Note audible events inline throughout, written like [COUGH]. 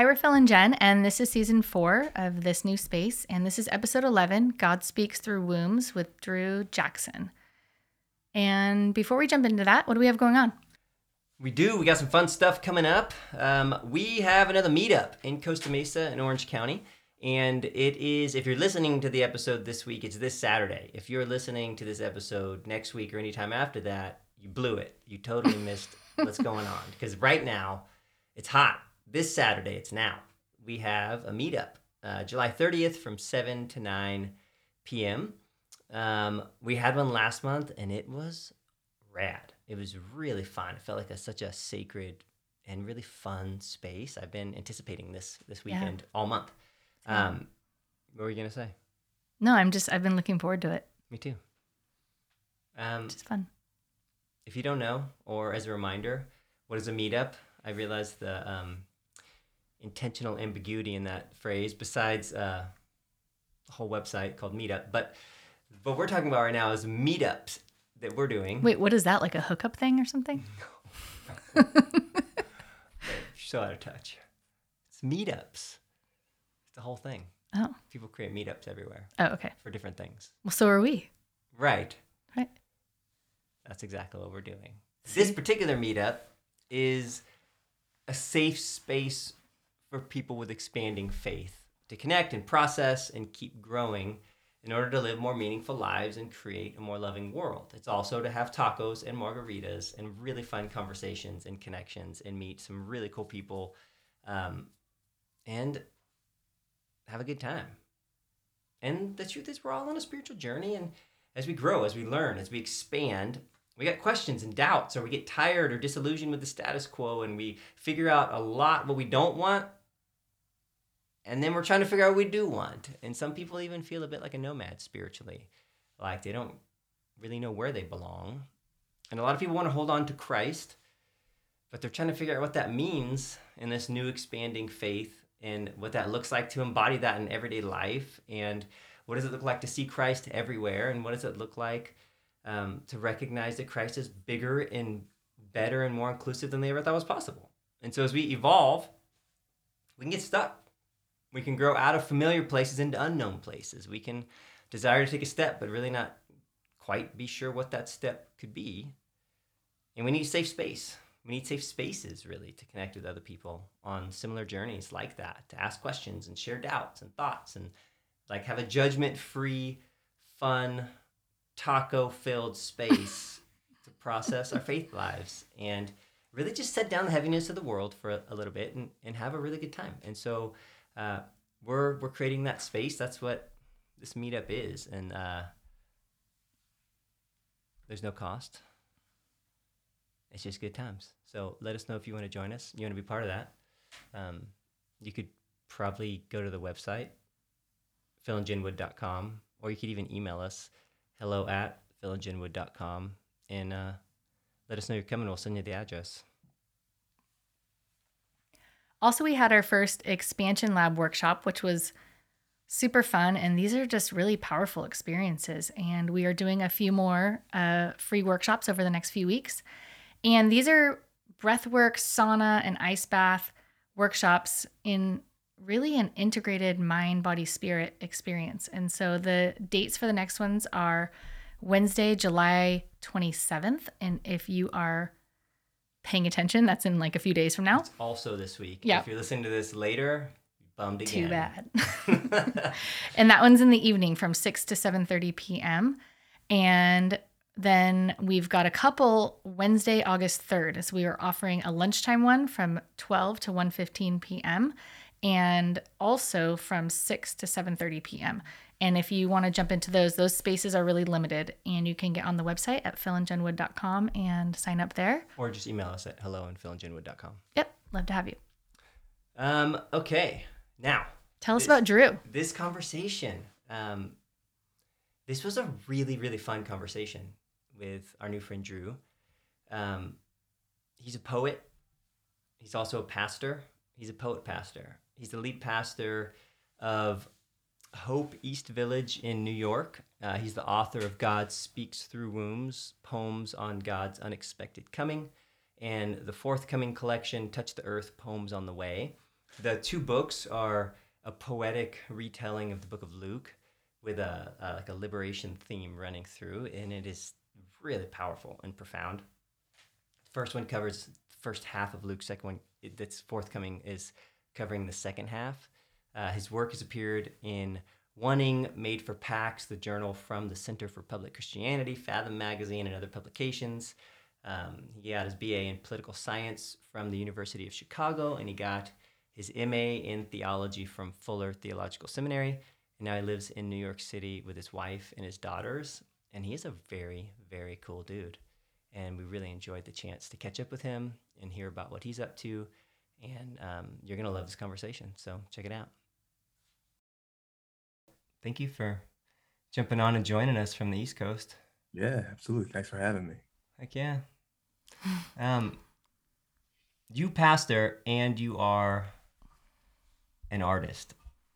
Hi, we're Phil and Jen, and this is season four of this new space. And this is episode 11 God Speaks Through Wombs with Drew Jackson. And before we jump into that, what do we have going on? We do. We got some fun stuff coming up. Um, we have another meetup in Costa Mesa in Orange County. And it is, if you're listening to the episode this week, it's this Saturday. If you're listening to this episode next week or anytime after that, you blew it. You totally missed [LAUGHS] what's going on. Because right now, it's hot this Saturday, it's now, we have a meetup, uh, July 30th from 7 to 9 p.m. Um, we had one last month and it was rad. It was really fun. It felt like a, such a sacred and really fun space. I've been anticipating this this weekend yeah. all month. Um, what were you gonna say? No, I'm just I've been looking forward to it. Me too. Um, it's fun. If you don't know, or as a reminder, what is a meetup? I realized the um, intentional ambiguity in that phrase besides uh, a whole website called Meetup. But what we're talking about right now is meetups that we're doing. Wait, what is that? Like a hookup thing or something? [LAUGHS] No. so out of touch. It's meetups. It's the whole thing. Oh. People create meetups everywhere. Oh, okay. For different things. Well, so are we. Right. Right. That's exactly what we're doing. See? This particular meetup is a safe space for people with expanding faith to connect and process and keep growing in order to live more meaningful lives and create a more loving world. It's also to have tacos and margaritas and really fun conversations and connections and meet some really cool people um, and have a good time. And the truth is, we're all on a spiritual journey. And as we grow, as we learn, as we expand, we got questions and doubts, or we get tired or disillusioned with the status quo, and we figure out a lot what we don't want and then we're trying to figure out what we do want. And some people even feel a bit like a nomad spiritually, like they don't really know where they belong. And a lot of people want to hold on to Christ, but they're trying to figure out what that means in this new expanding faith and what that looks like to embody that in everyday life. And what does it look like to see Christ everywhere? And what does it look like um, to recognize that Christ is bigger and better and more inclusive than they ever thought was possible? And so as we evolve, we can get stuck we can grow out of familiar places into unknown places. We can desire to take a step, but really not quite be sure what that step could be. And we need safe space. We need safe spaces, really, to connect with other people on similar journeys like that, to ask questions and share doubts and thoughts and like have a judgment free, fun, taco filled space [LAUGHS] to process our faith lives and really just set down the heaviness of the world for a, a little bit and, and have a really good time. And so, uh, we're we're creating that space. That's what this meetup is, and uh, there's no cost. It's just good times. So let us know if you want to join us. You want to be part of that. Um, you could probably go to the website, philandjenwood.com, or you could even email us, hello at philandjenwood.com, and uh, let us know you're coming. We'll send you the address. Also, we had our first expansion lab workshop, which was super fun. And these are just really powerful experiences. And we are doing a few more uh, free workshops over the next few weeks. And these are breathwork, sauna, and ice bath workshops in really an integrated mind, body, spirit experience. And so the dates for the next ones are Wednesday, July 27th. And if you are paying attention, that's in like a few days from now. It's also this week. Yeah. If you're listening to this later, bummed again. Too bad. [LAUGHS] [LAUGHS] and that one's in the evening from 6 to 7:30 p.m. And then we've got a couple Wednesday, August 3rd. So we are offering a lunchtime one from 12 to 1:15 p.m. and also from 6 to 7:30 p.m. And if you want to jump into those, those spaces are really limited. And you can get on the website at philandjenwood.com and sign up there. Or just email us at hello at philandjenwood.com. Yep. Love to have you. Um, okay. Now, tell us about Drew. This conversation. Um, this was a really, really fun conversation with our new friend Drew. Um, he's a poet. He's also a pastor. He's a poet pastor. He's the lead pastor of Hope East Village in New York. Uh, he's the author of God Speaks Through Wombs, Poems on God's Unexpected Coming, and the forthcoming collection, Touch the Earth Poems on the Way. The two books are a poetic retelling of the book of Luke with a, a like a liberation theme running through, and it is really powerful and profound. The First one covers the first half of Luke. Second one that's forthcoming is covering the second half. Uh, his work has appeared in Wanting, Made for Pax, the journal from the Center for Public Christianity, Fathom Magazine, and other publications. Um, he got his BA in political science from the University of Chicago, and he got his MA in theology from Fuller Theological Seminary. And now he lives in New York City with his wife and his daughters. And he is a very, very cool dude. And we really enjoyed the chance to catch up with him and hear about what he's up to. And um, you're going to love this conversation. So check it out. Thank you for jumping on and joining us from the East Coast. Yeah, absolutely. Thanks for having me. Heck yeah. Um, you pastor and you are an artist.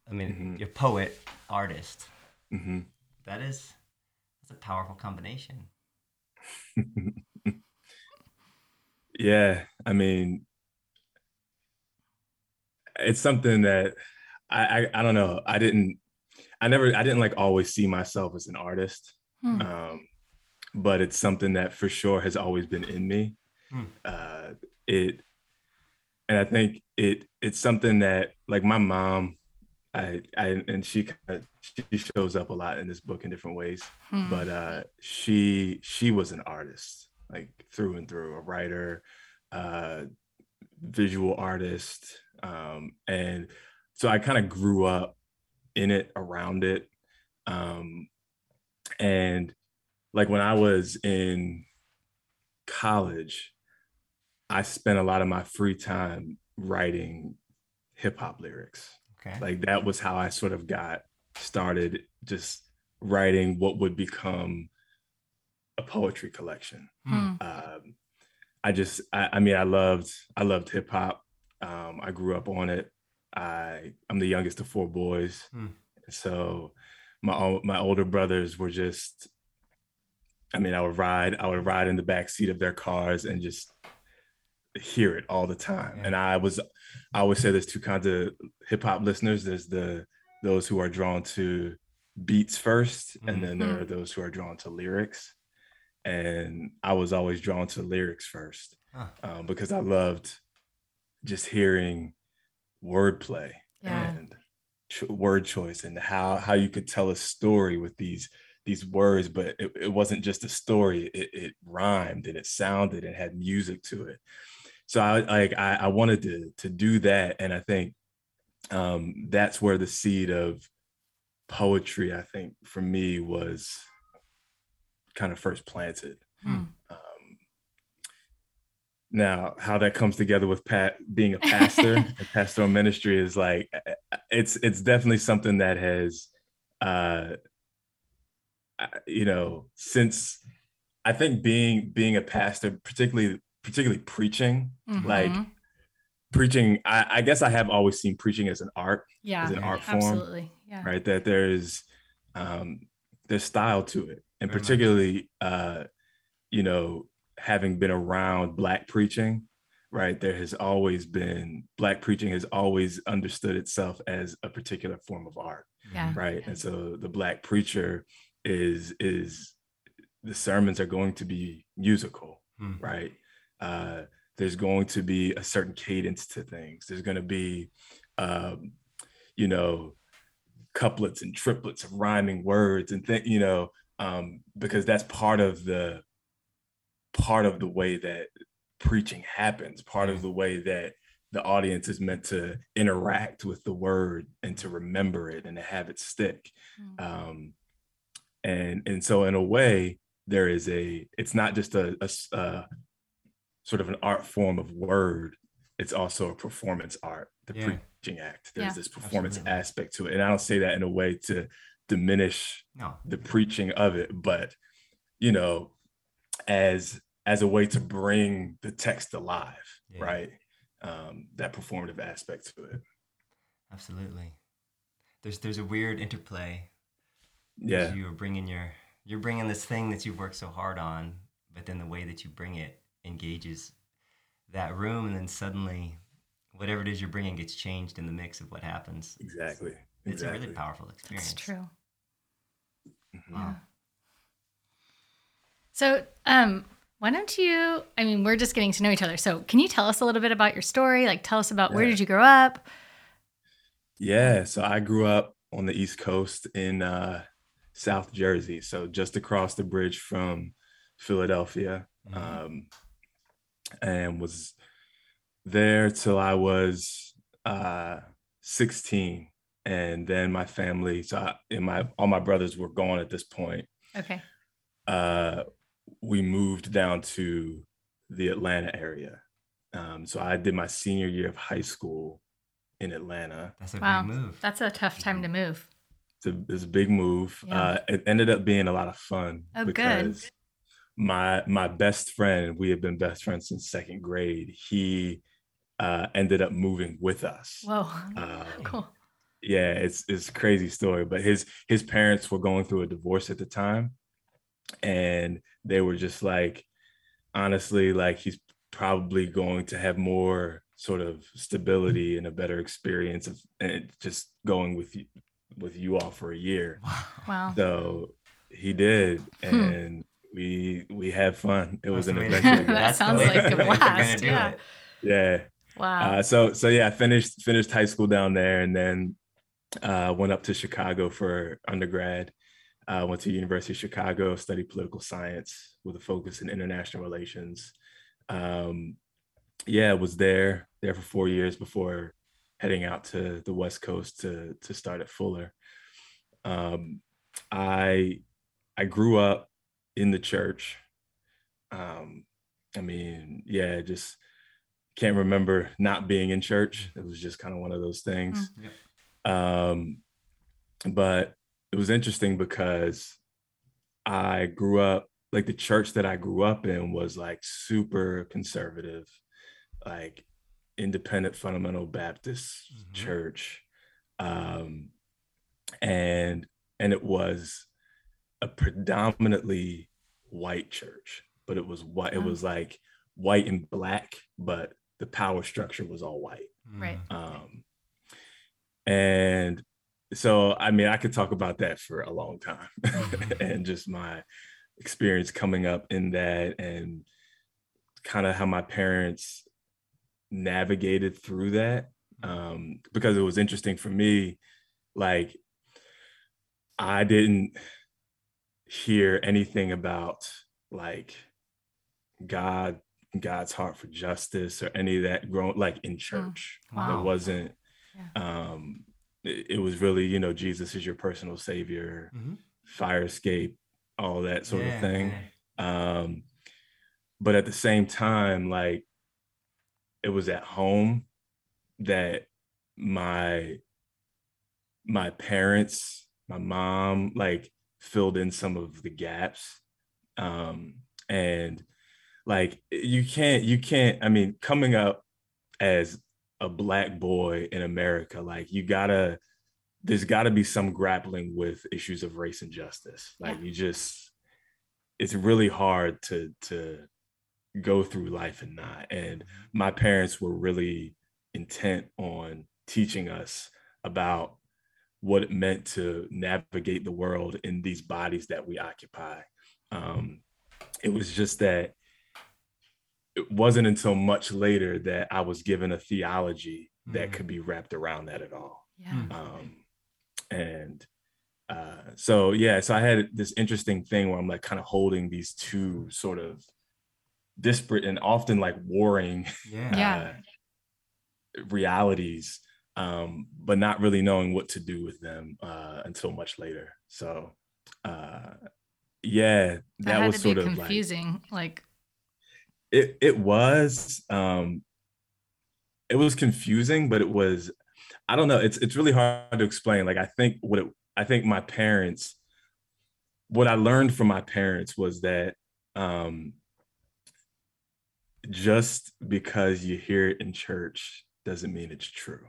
I mean, Mhm. you're poet, artist. hmm That is that's a powerful combination. [LAUGHS] yeah, I mean, it's something that I, I I don't know. I didn't I never I didn't like always see myself as an artist. Hmm. Um, but it's something that for sure has always been in me. Hmm. Uh, it and I think it it's something that like my mom I I and she kinda, she shows up a lot in this book in different ways. Hmm. but uh she she was an artist like through and through a writer uh visual artist um and so i kind of grew up in it around it um and like when i was in college i spent a lot of my free time writing hip hop lyrics Okay. like that was how I sort of got started just writing what would become a poetry collection. Hmm. Um, I just, I, I mean, I loved, I loved hip hop. Um, I grew up on it. I, I'm the youngest of four boys, Hmm. so my my older brothers were just. I mean, I would ride, I would ride in the back seat of their cars and just hear it all the time. Yeah. And I was, I always say there's two kinds of hip hop listeners. There's the those who are drawn to beats 1st and then there are those who are drawn to lyrics. And I was always drawn to lyrics first Huh. um, because I loved just hearing wordplay Yeah. and ch- word choice and how how you could tell a story with these these words, but it, it wasn't just a story. It, it rhymed and it sounded and had music to it. So I like I, I wanted to to do that, and I think um, that's where the seed of poetry, I think, for me was kind of first planted. Hmm. Um, now, how that comes together with Pat being a pastor [LAUGHS] pastoral ministry is like it's it's definitely something that has, uh, you know, since I think being being a pastor, particularly particularly preaching, like Mhm. preaching, I, I guess I have always seen preaching as an art, yeah, as an art form absolutely. Yeah. right that there's um there's style to it and particularly uh you know having been around black preaching right there has always been black preaching has always understood itself as a particular form of art Yeah. right? And so the black preacher is is the sermons are going to be musical Hmm. right? Uh there's going to be a certain cadence to things. There's going to be um you know couplets and triplets of rhyming words and th- you know um because that's part of the part of the way that preaching happens part of the way that the audience is meant to interact with the word and to remember it and to have it stick Hmm. um and and so in a way there is a it's not just a sort of an art form of word it's also a performance art the Yeah. preaching act there's Yeah. this performance Absolutely. aspect to it and i don't say that in a way to diminish No. the preaching of it but you know as as a way to bring the text alive Yeah. right um that performative aspect to it Absolutely. There's there's a weird interplay. yeah You are bringing your you're bringing this thing that you've worked so hard on, but then the way that you bring it engages that room, and then suddenly, whatever it is you're bringing gets changed in the mix of what happens. Exactly. It's a exactly. really powerful experience. That's true. Wow. So, um, why don't you? I mean, we're just getting to know each other. So, can you tell us a little bit about your story? Like, tell us about where did you grow up? Yeah, so I grew up on the East Coast in uh, South Jersey, so just across the bridge from Philadelphia, Mhm. um, and was there till I was uh, 16, and then my family, so I, and my all my brothers were gone at this point. Okay. Uh, we moved down to the Atlanta area, um, so I did my senior year of high school in Atlanta. That's a Wow. big move. That's a tough time to move. it's a, it's a big move. Yeah. Uh, it ended up being a lot of fun Oh, good. because my my best friend, we had been best friends since second grade. He uh, ended up moving with us. Whoa. Uh, [LAUGHS] cool. yeah, it's it's a crazy story. But his his parents were going through a divorce at the time, and they were just like, honestly, like he's probably going to have more sort of stability and a better experience of and just going with you with you all for a year. Wow. So he did, Hmm. and we we had fun. It was an the way to adventure. [LAUGHS] That sounds like a if blast, yeah. it. yeah. Wow. Uh, so so yeah, I finished finished high school down there, and then uh, went up to Chicago for undergrad. Uh, went to University of Chicago, studied political science with a focus in international relations. Um, yeah, was there there for four years before heading out to the West Coast to to start at Fuller. Um, I I grew up in the church. Um, I mean, yeah, just can't remember not being in church. It was just kind of one of those things. Um, but it was interesting because I grew up like the church that I grew up in was like super conservative, like independent fundamental Baptist Mhm. church. Um, and and it was a predominantly white church, but it was white, it was like white and black, but the power structure was all white. Right. Mm. Um, and so, I mean, I could talk about that for a long time [LAUGHS] Mhm. and just my experience coming up in that and kind of how my parents navigated through that. Um, because it was interesting for me, like, I didn't hear anything about like God, God's heart for justice or any of that growing like in church. Wow. It wasn't Yeah. um it, was really, you know, Jesus is your personal savior, Mhm. fire escape, all that sort Yeah, of thing. Um but at the same time, like it was at home that my my parents, my mom, like filled in some of the gaps. Um, and like you can't, you can't, I mean, coming up as a black boy in America, like you gotta, there's gotta be some grappling with issues of race and justice. Like Yeah. you just, it's really hard to to go through life and not. And my parents were really intent on teaching us about what it meant to navigate the world in these bodies that we occupy. Um, it was just that it wasn't until much later that I was given a theology that Mhm. could be wrapped around that at all. Yeah. Mm. Um, and uh, so, yeah, so I had this interesting thing where I'm like kind of holding these two sort of disparate and often like warring Yeah. Yeah. uh, realities, um, but not really knowing what to do with them uh, until much later. So, uh, yeah, That, that, had was to sort be of like confusing. Like, it. It was. Um, it was confusing, but it was. I don't know. It's it's really hard to explain. Like I think what it. I think my parents. What I learned from my parents was that um, just because you hear it in church doesn't mean it's true.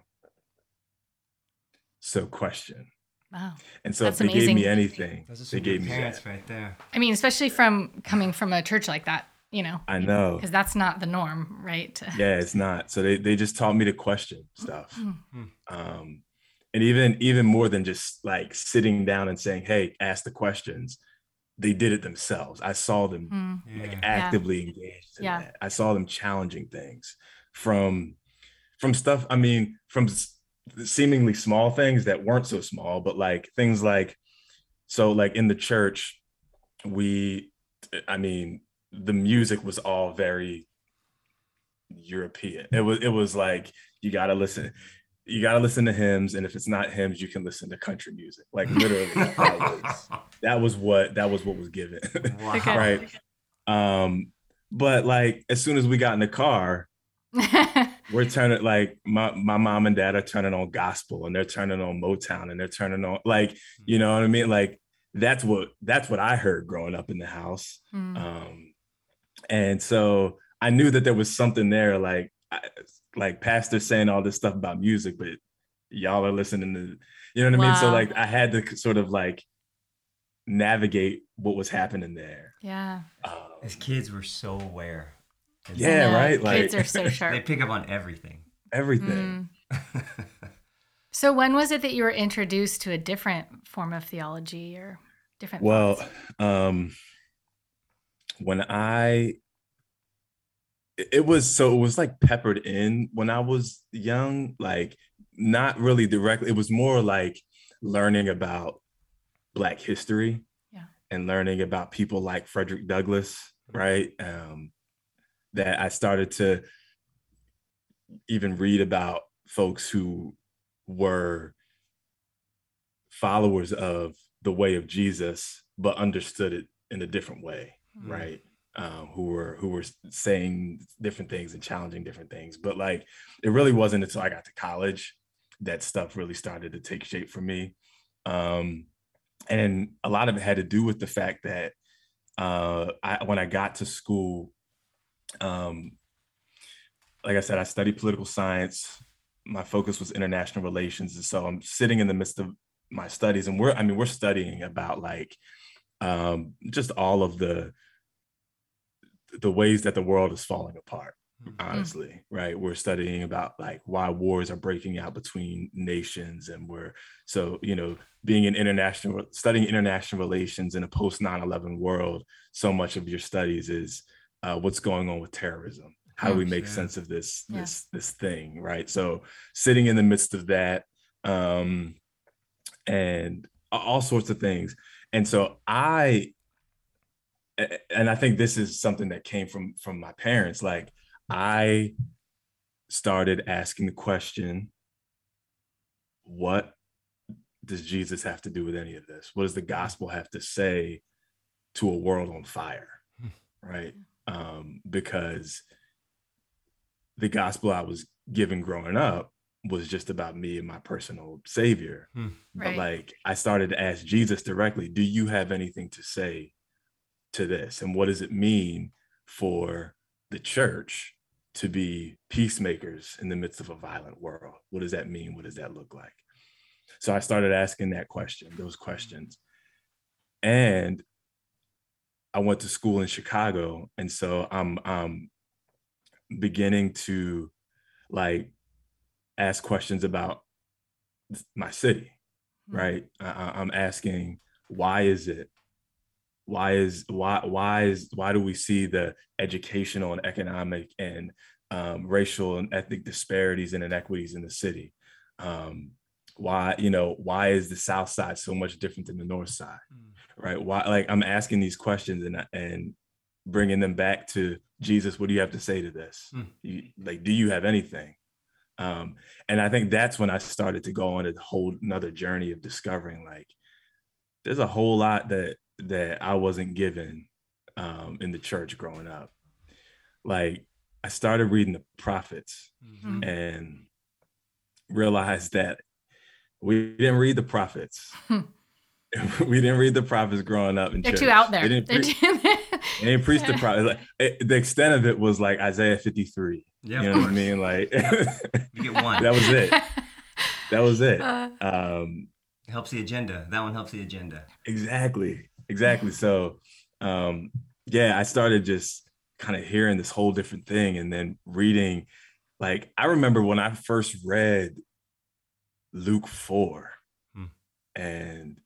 So question. wow. And so That's if they gave me anything, Those they gave me parents that. right there. I mean, especially from coming from a church like that, you know, I know. because that's not the norm, right? [LAUGHS] Yeah, it's not. So they they just taught me to question stuff. Mm. Um and even even more than just like sitting down and saying, "Hey, ask the questions." They did it themselves. I saw them Mm. like Yeah. actively engaged in Yeah. that. I saw them challenging things from from stuff. I mean, from s- seemingly small things that weren't so small, but like things like so like in the church, we I mean, the music was all very European. It was it was like you gotta listen, you gotta listen to hymns, and if it's not hymns, you can listen to country music. Like literally, that was [LAUGHS] that was what that was what was given. wow. Okay. right. Um, but like as soon as we got in the car, [LAUGHS] we're turning like my my mom and dad are turning on gospel and they're turning on Motown and they're turning on like you know what I mean like that's what that's what I heard growing up in the house Mm. um and so I knew that there was something there like I, like pastor saying all this stuff about music but y'all are listening to you know what I mean so like I had to sort of like navigate what was happening there yeah. um, His kids were so aware. Yeah, I know. right, like- Kids are so [LAUGHS] sharp. They pick up on everything. everything Mm. [LAUGHS] So when was it that you were introduced to a different form of theology or different? Well, thoughts? um, when I, it it was so it was like peppered in when I was young, like not really directly. It was more like learning about Black history, Yeah. and learning about people like Frederick Douglass, right? Um, that I started to even read about folks who were followers of the way of Jesus, but understood it in a different way, Mm. right? Um, who were who were saying different things and challenging different things. But like it really wasn't until I got to college that stuff really started to take shape for me. Um, and a lot of it had to do with the fact that uh, I, when I got to school, um, like I said, I studied political science. My focus was international relations, and so I'm sitting in the midst of my studies, and we're I mean we're studying about like um, just all of the the ways that the world is falling apart honestly right we're studying about like why wars are breaking out between nations and we're so you know being in international studying international relations in a post 9-11 world so much of your studies is uh, what's going on with terrorism how do we make Yeah. sense of this Yeah. this this thing right so sitting in the midst of that um and all sorts of things and so i a- and i think this is something that came from from my parents like i started asking the question what does jesus have to do with any of this? What does the gospel have to say to a world on fire? Hmm. right? Um because the gospel i was given growing up was just about me and my personal savior. But Right. like I started to ask Jesus directly, do you have anything to say to this? And what does it mean for the church to be peacemakers in the midst of a violent world? What does that mean? What does that look like? So I started asking that question, those questions. And I went to school in Chicago. And so I'm um beginning to like ask questions about my city Mm. right I- i'm asking why is it why is why why is why do we see the educational and economic and um, racial and ethnic disparities and inequities in the city? Um, why you know why is the south side so much different than the north side? Right? Why like i'm asking these questions and and bringing them back to jesus what do you have to say to this? Hmm. you, like do you have anything? Um, and I think that's when I started to go on a whole another journey of discovering like there's a whole lot that that I wasn't given um, in the church growing up. Like I started reading the prophets Mhm. and realized that we didn't read the prophets. [LAUGHS] we didn't read the prophets growing up in They're church. too out there. They didn't, pre- too- [LAUGHS] they didn't preach the prophets. Like, it- the extent of it was like Isaiah 53. Yeah, you of know what I mean? Like You get [LAUGHS] one. that was it. That was it. Uh, Um, helps the agenda. That one helps the agenda. exactly exactly so um yeah i started just kind of hearing this whole different thing and then reading like I remember when I first read Luke 4 hmm. and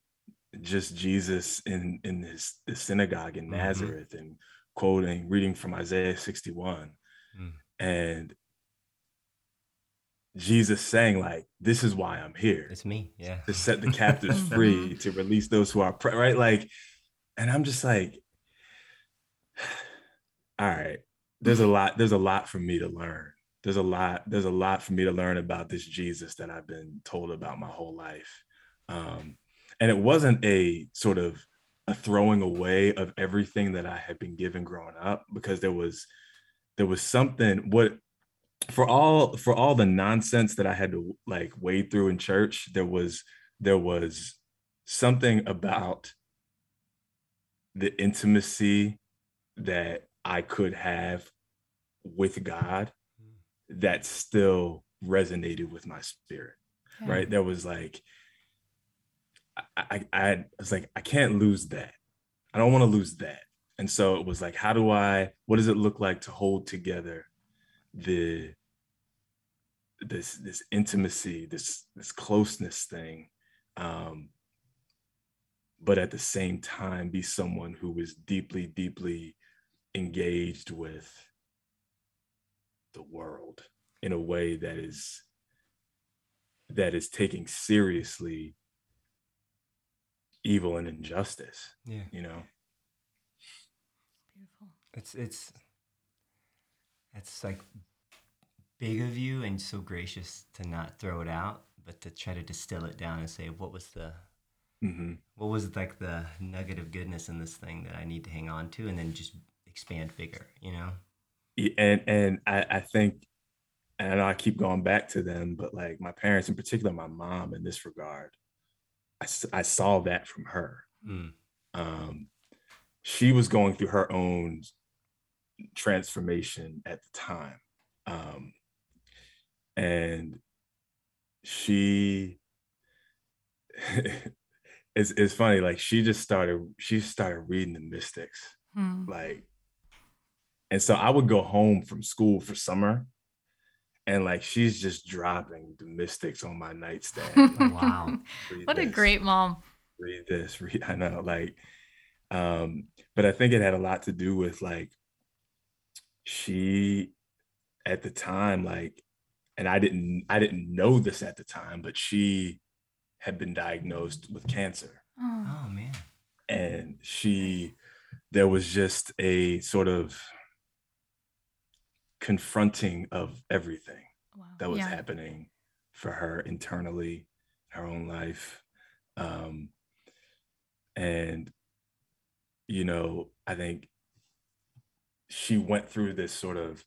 just Jesus in in this the synagogue in mm-hmm. Nazareth and quoting reading from Isaiah 61 mm. and Jesus saying like this is why I'm here. It's me, yeah. To set the captives [LAUGHS] free, to release those who are pre- right like and I'm just like [SIGHS] all right, there's a lot there's a lot for me to learn. There's a lot there's a lot for me to learn about this Jesus that I've been told about my whole life. Um and it wasn't a sort of a throwing away of everything that I had been given growing up because there was there was something what for all for all the nonsense that I had to like wade through in church there was there was something about the intimacy that I could have with God that still resonated with my spirit yeah. right there was like I, I, I was like, I can't lose that. I don't want to lose that. And so it was like, how do I, what does it look like to hold together the, this, this intimacy, this, this closeness thing. Um, but at the same time, be someone who is deeply, deeply engaged with the world in a way that is that is taking seriously evil and injustice. Yeah. You know. Beautiful. It's it's it's like big of you and so gracious to not throw it out, but to try to distill it down and say what was the mm-hmm. what was it like the nugget of goodness in this thing that I need to hang on to, and then just expand bigger. You know. And and I, I think and I know I keep going back to them, but like my parents, in particular, my mom, in this regard, I, I saw that from her. Mm. Um, she was going through her own transformation at the time. Um, and she [LAUGHS] it's, it's funny like she just started she started reading the mystics hmm. like and so i would go home from school for summer and like she's just dropping the mystics on my nightstand. wow. [LAUGHS] what this, a great mom. Read this, [LAUGHS] read I know, like um, but I think it had a lot to do with like she at the time, like, and I didn't I didn't know this at the time, but she had been diagnosed with cancer. Oh, oh man. And she there was just a sort of confronting of everything wow. that was yeah. happening for her internally, her own life. Um, and, you know, I think she went through this sort of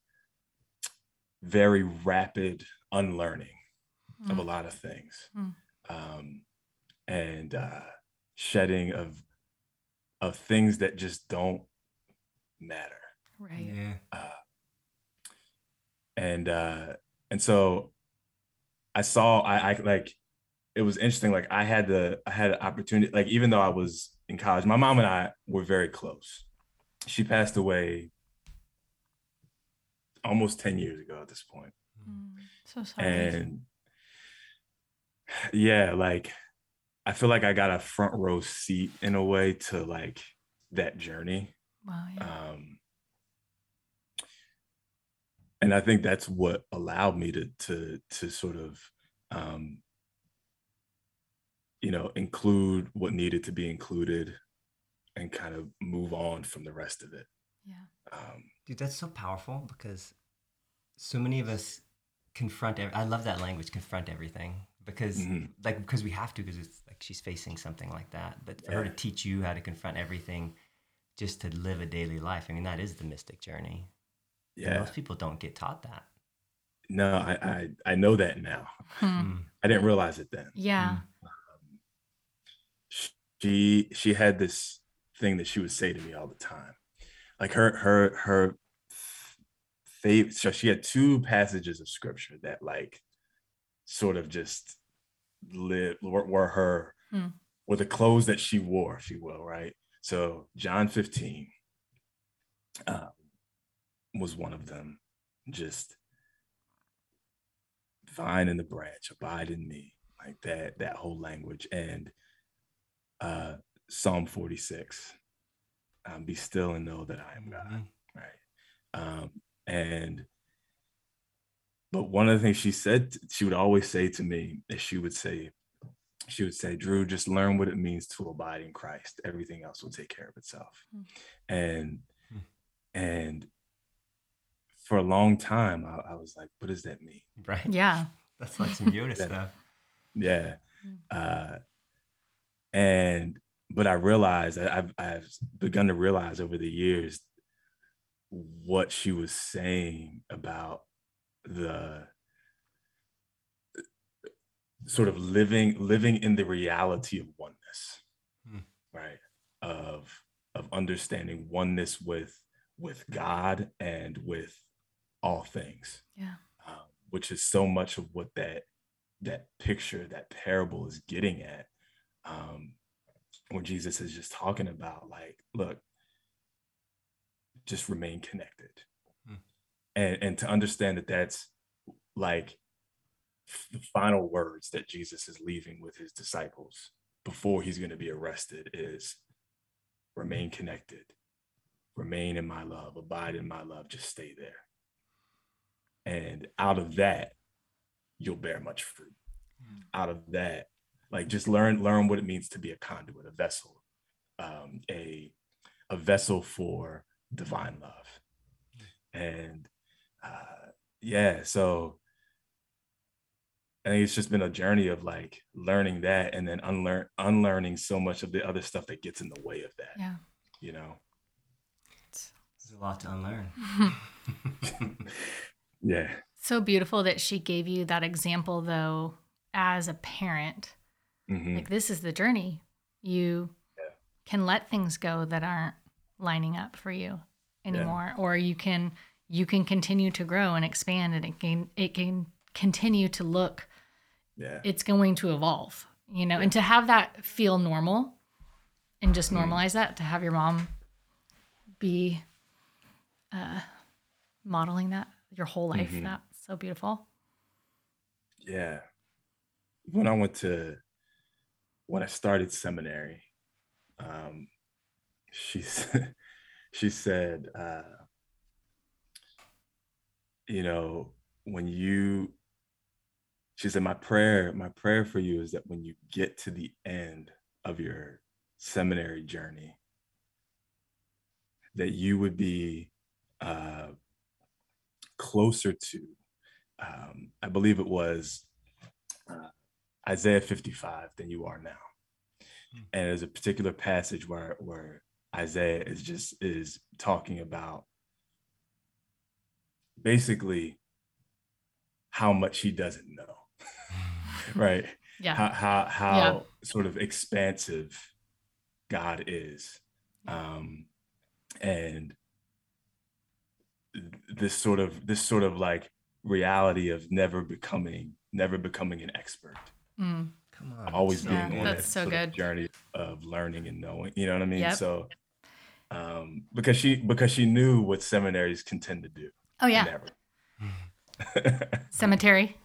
very rapid unlearning mm. of a mm. lot of things mm. Um, and uh, shedding of of things that just don't matter. Right. Yeah. Uh, and uh and so i saw i i like it was interesting like i had the i had an opportunity like even though i was in college my mom and i were very close. She passed away almost 10 years ago at this point. Mm, so sorry. And yeah like i feel like i got a front row seat in a way to like that journey wow yeah. um and I think that's what allowed me to to to sort of um, you know include what needed to be included and kind of move on from the rest of it. Yeah. Um, Dude, that's so powerful because so many of us confront. Every, I love that language, confront everything, because mm-hmm. like because we have to because it's like she's facing something like that. But for yeah. her to teach you how to confront everything, just to live a daily life, I mean, that is the mystic journey. Yeah. most people don't get taught that. No, I I, I know that now. Hmm. hmm. I didn't realize it then. Yeah. Um, she she had this thing that she would say to me all the time. Like her her her favorite so she had two passages of scripture that like sort of just live were, were her hmm. were the clothes that she wore, if you will, right? So John 15. Um, was one of them. Just vine in the branch, abide in me, like that, that whole language. And uh Psalm 46. Um, be still and know that I am God. Mhm. Right. Um, and but one of the things she said, she would always say to me, is she would say, she would say, Drew, just learn what it means to abide in Christ. Everything else will take care of itself. Mm. And Mm. and for a long time, I, I was like, what does that mean? Right. Yeah. [LAUGHS] That's like some Yoda That- stuff. Yeah. Mm. Uh, and but I realized I- I've I've begun to realize over the years what she was saying about the sort of living living in the reality of oneness Hmm. right of of understanding oneness with with god and with all things Yeah. um, which is so much of what that that picture that parable is getting at um when jesus is just talking about like look just remain connected. And and to understand that that's like the final words that jesus is leaving with his disciples before he's going to be arrested is remain connected. Remain in my love. Abide in my love. Just stay there. And out of that you'll bear much fruit. Out of that like just learn learn what it means to be a conduit a vessel um a a vessel for divine love. And uh yeah so I think it's just been a journey of like learning that and then unlearn unlearning so much of the other stuff that gets in the way of that Yeah. you know it's a lot to unlearn. [LAUGHS] [LAUGHS] yeah So beautiful that she gave you that example, though, as a parent. Mhm. Like, this is the journey. You Yeah. can let things go that aren't lining up for you anymore, or you can you can continue to grow and expand, and it can it can continue to look. yeah It's going to evolve, you know, and to have that feel normal, and just Mm. normalize that. To have your mom be uh, modeling that your whole life. Mhm. That's so beautiful. yeah when i went to when i started seminary um she said [LAUGHS] she said uh you know when you she said my prayer my prayer for you is that when you get to the end of your seminary journey that you would be uh closer to um, I believe it was uh, Isaiah 55 than you are now. Hmm. And there's a particular passage where where Isaiah is just is talking about basically how much he doesn't know, [LAUGHS] right? Yeah. How how how Yeah. sort of expansive God is, um, and this sort of this sort of like reality of never becoming never becoming an expert Mm. Come on. always Yeah, being on that's that so of good. journey of learning and knowing you know what i mean Yep. so um because she because she knew what seminaries can tend to do Oh yeah. [LAUGHS] Cemetery.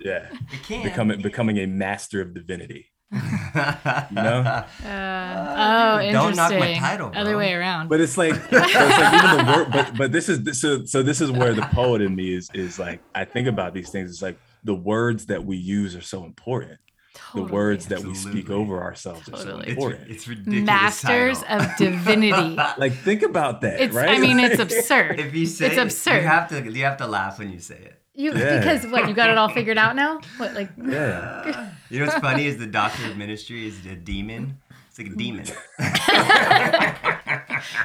yeah It can. becoming becoming a master of divinity [LAUGHS] you know? Uh, oh, dude, don't knock my interesting. title, Other way around. but it's like, [LAUGHS] so it's like even the word but but this is so so this is where the poet in me is is like i think about these things it's like the words that we use are so important Totally. the words that we speak over ourselves are so Totally. It's, important it's ridiculous. Masters title. of Divinity. [LAUGHS] like think about that It's. right I mean, it's absurd. If you say It's it, absurd. you have to you have to laugh when you say it. You Yeah. because what you got it all figured out now? What like? [LAUGHS] yeah [LAUGHS] You know what's funny is the doctor of ministry is a demon. It's like a demon.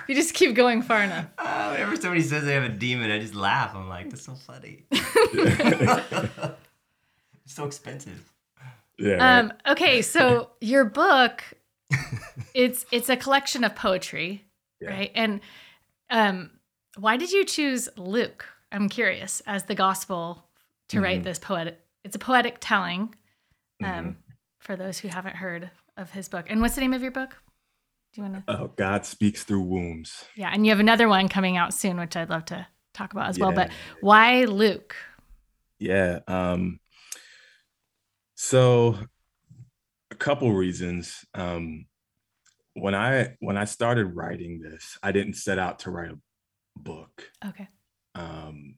You just keep going far enough. Uh, whenever somebody says they have a demon, I just laugh. I'm like, that's so funny. it's so expensive. Yeah right. Um. Okay. So your book, it's it's a collection of poetry, Yeah. right? And um, why did you choose Luke? I'm curious as the gospel to write Mhm. this poetic. It's a poetic telling. Um, Mhm. for those who haven't heard of his book. And what's the name of your book? Do you want to? oh god speaks through wombs Yeah, and you have another one coming out soon, which I'd love to talk about as yeah. well. But why Luke? Yeah. Um, so a couple reasons. Um, when I when I started writing this, I didn't set out to write a book. Okay. Um,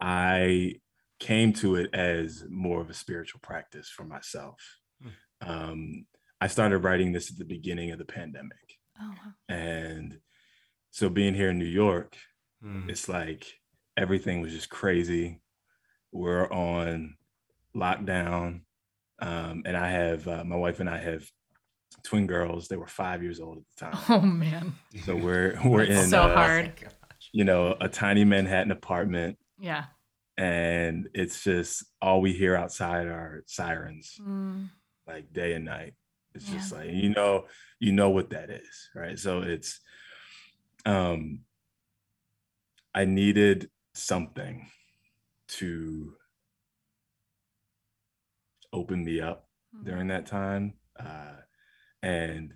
I came to it as more of a spiritual practice for myself. Hmm. Um, I started writing this at the beginning of the pandemic. Oh, wow. And so being here in New York, hmm. it's like everything was just crazy. We're on lockdown. Um, and I have uh, my wife and I have twin girls. They were five years old at the time. Oh man! So we're we're in so uh, hard. You know, a tiny Manhattan apartment. Yeah. And it's just all we hear outside are sirens, mm. like day and night. It's yeah. just like you know, you know what that is, right? So it's, um, I needed something to open me up mm. during that time. Uh, and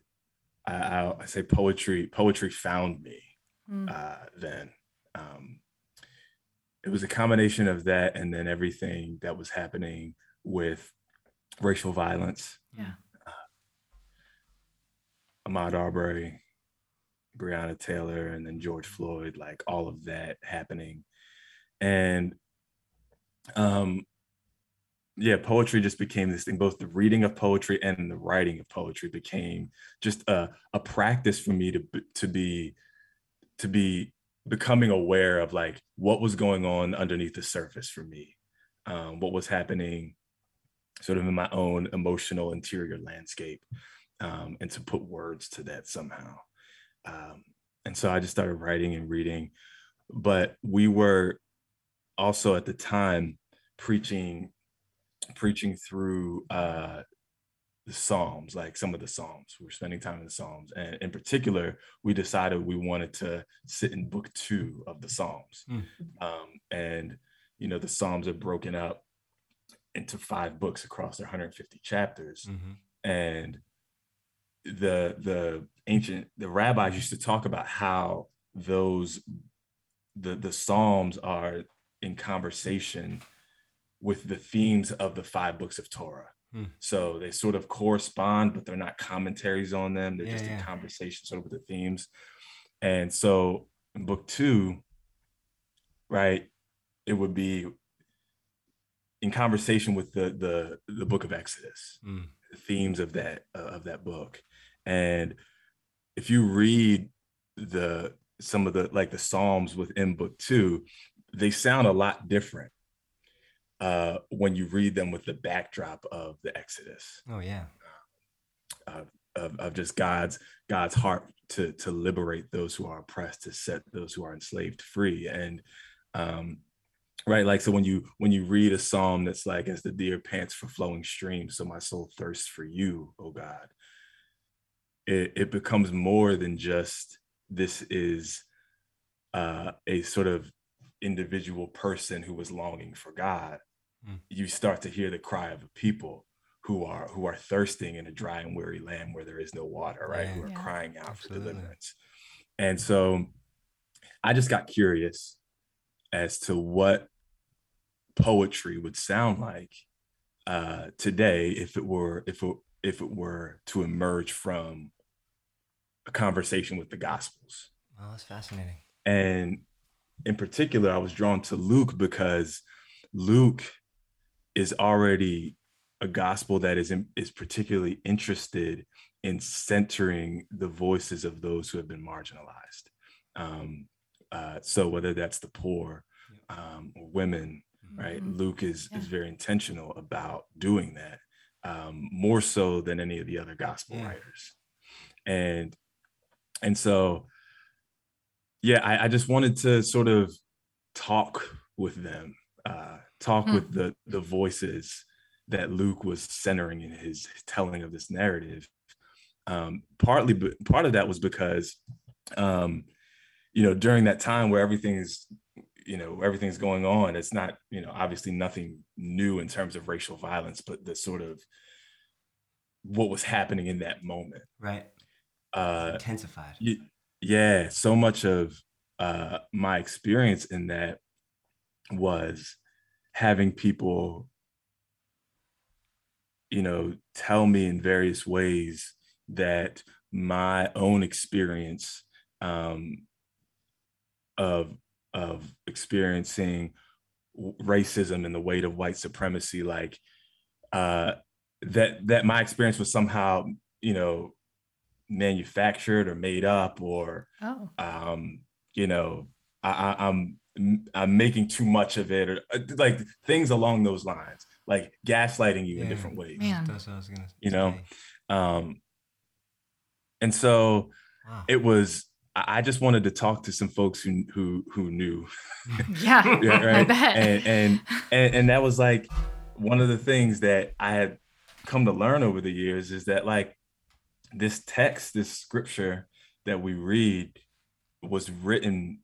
I, I, say poetry. Poetry found me mm. uh, then. Um, it was a combination of that, and then everything that was happening with racial violence. Yeah. Uh, Ahmaud Arbery, Breonna Taylor, and then George Floyd, like all of that happening, and um, yeah, poetry just became this thing. Both the reading of poetry and the writing of poetry became just a, a practice for me to to be to be becoming aware of like what was going on underneath the surface for me, um, what was happening, sort of in my own emotional interior landscape, um, and to put words to that somehow. Um, and so I just started writing and reading, but we were also at the time preaching preaching through uh, the Psalms, like some of the Psalms. We were spending time in the Psalms. And in particular, we decided we wanted to sit in book two of the Psalms. Mm. Um, and, you know, the Psalms are broken up into five books across their 150 chapters. Mm-hmm. And the the ancient the rabbis used to talk about how those the the psalms are in conversation with the themes of the five books of Torah. Hmm. So they sort of correspond, but they're not commentaries on them. They're yeah, just yeah. in conversation sort of with the themes. And so in book two, right, it would be in conversation with the the the book of Exodus, mm. the themes of that uh, of that book. And if you read the some of the like the Psalms within book two, they sound a lot different uh, when you read them with the backdrop of the Exodus. Oh yeah. Uh, of, of just God's God's heart to to liberate those who are oppressed, to set those who are enslaved free, and um, right, like so when you when you read a psalm that's like, "As the deer pants for flowing streams, so my soul thirsts for you, oh God." It it becomes more than just this is uh, a sort of individual person who was longing for God, mm. you start to hear the cry of a people who are who are thirsting in a dry and weary land where there is no water, right? Yeah, who are yeah. crying out Absolutely. for deliverance. And so I just got curious as to what poetry would sound like uh, today if it were if it, if it were to emerge from a conversation with the gospels. Well, that's fascinating. And in particular, I was drawn to Luke because Luke is already a gospel that is in, is particularly interested in centering the voices of those who have been marginalized. Um, uh, so whether that's the poor um, or women, right? Mm-hmm. Luke is yeah. is very intentional about doing that um, more so than any of the other gospel yeah. writers, and and so yeah, I, I just wanted to sort of talk with them uh, talk hmm. with the the voices that Luke was centering in his telling of this narrative. Um, partly, but part of that was because, um, you know, during that time where everything's, you know, everything's going on, it's not, you know, obviously nothing new in terms of racial violence, but the sort of what was happening in that moment. Right. Uh, intensified. yeah, so much of uh, my experience in that was having people, you know, tell me in various ways that my own experience um, of of experiencing racism and the weight of white supremacy, like uh, that that my experience was somehow, you know, manufactured or made up or Oh. um, you know, I, I, I'm I'm making too much of it or uh, like things along those lines, like gaslighting you in different ways. Man. That's what I was gonna You know? Um, and so Wow. it was. I I just wanted to talk to some folks who who who knew, [LAUGHS] Yeah. [LAUGHS] yeah, [LAUGHS] I right. bet. And, and and and that was like one of the things that I had come to learn over the years is that like this text, this scripture that we read was written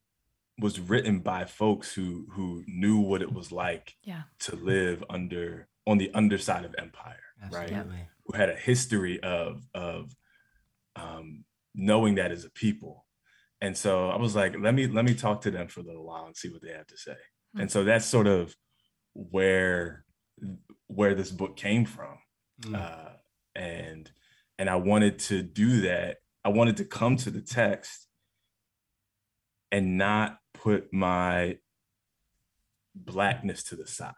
was written by folks who who knew what it was like Yeah. to live under on the underside of empire, right? Absolutely. Who had a history of of um, knowing that as a people. And so I was like, let me let me talk to them for a little while and see what they have to say. Hmm. And so that's sort of where where this book came from Mm. uh, and and I wanted to do that. I wanted to come to the text and not put my blackness to the side,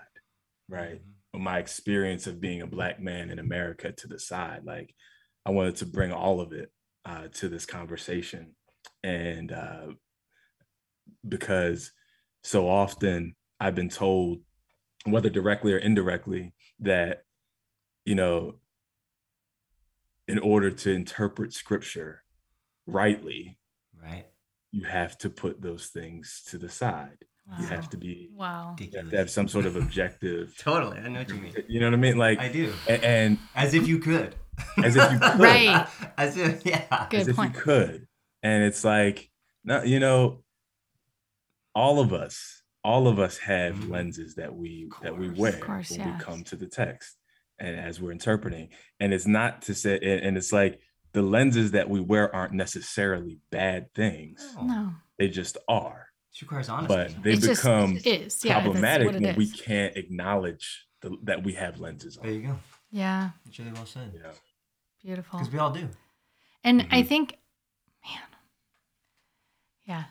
right? Mhm. Or my experience of being a black man in America to the side. Like I wanted to bring all of it uh, to this conversation, and uh, because so often I've been told, whether directly or indirectly, that you know, in order to interpret scripture rightly, Right. You have to put those things to the side. You have to be, Wow. you have to have some sort of objective. Totally. I know what you mean. You know what I mean? Like, I do. a- and As if you could. As if you [LAUGHS] could. Right. As if, yeah. Good as if you could. And it's like, no, you know, all of us, all of us have Mhm. lenses that we that we wear course, when yes. we come to the text and as we're interpreting. And it's not to say, and, and it's like the lenses that we wear aren't necessarily bad things. No. No. They just are. It requires honesty. But they It's just- become it is. Yeah. Problematic what it when we can't acknowledge the, that we have lenses on. there you go. Yeah. It's really well said. You know? Beautiful. Because we all do. And I Mhm. think, man, yeah,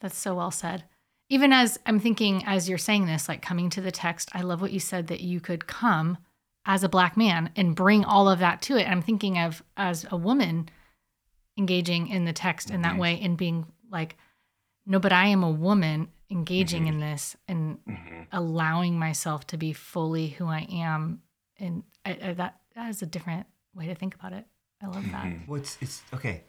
that's so well said. Even as I'm thinking, as you're saying this, like coming to the text, I love what you said that you could come as a black man and bring all of that to it. I'm thinking of as a woman engaging in the text in that way and being like, no, but I am a woman engaging in this and Mhm. allowing myself to be fully who I am. And I, I, that that is a different way to think about it. I love that. Mhm. Well, it's, it's okay.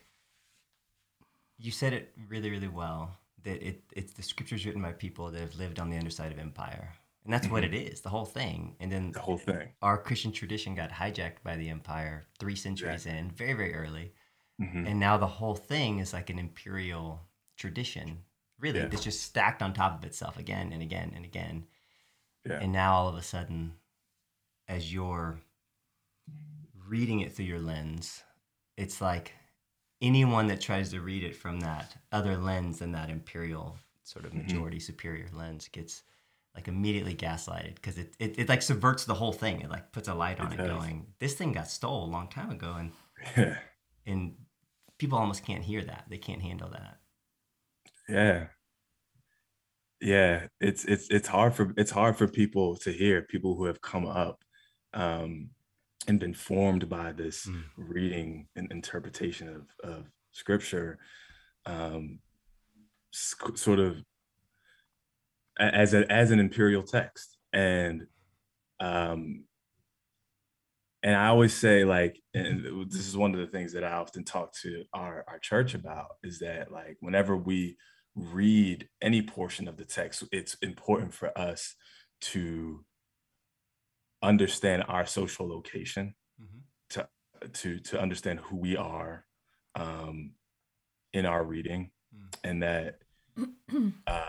You said it really, really well. That it it's the scriptures written by people that have lived on the underside of empire, and that's what it is, the whole thing. And then The whole thing. our Christian tradition got hijacked by the empire three centuries in, very, very early, Mhm. and now the whole thing is like an imperial tradition, really, Yeah. that's just stacked on top of itself again and again and again. Yeah. And now all of a sudden, as you're reading it through your lens, it's like anyone that tries to read it from that other lens than that imperial sort of Mhm. majority superior lens gets like immediately gaslighted because it, it, it like subverts the whole thing. It like puts a light on It it, going, this thing got stole a long time ago. And, Yeah. and people almost can't hear that. They can't handle that. Yeah. Yeah, it's it's it's hard for it's hard for people to hear, people who have come up um and been formed by this Mm. reading and interpretation of of scripture um sc- sort of as a as an imperial text. And um and I always say like and this is one of the things that I often talk to our our church about is that like whenever we read any portion of the text it's important for us to understand our social location to to to understand who we are um in our reading. Mm. and that [CLEARS THROAT] uh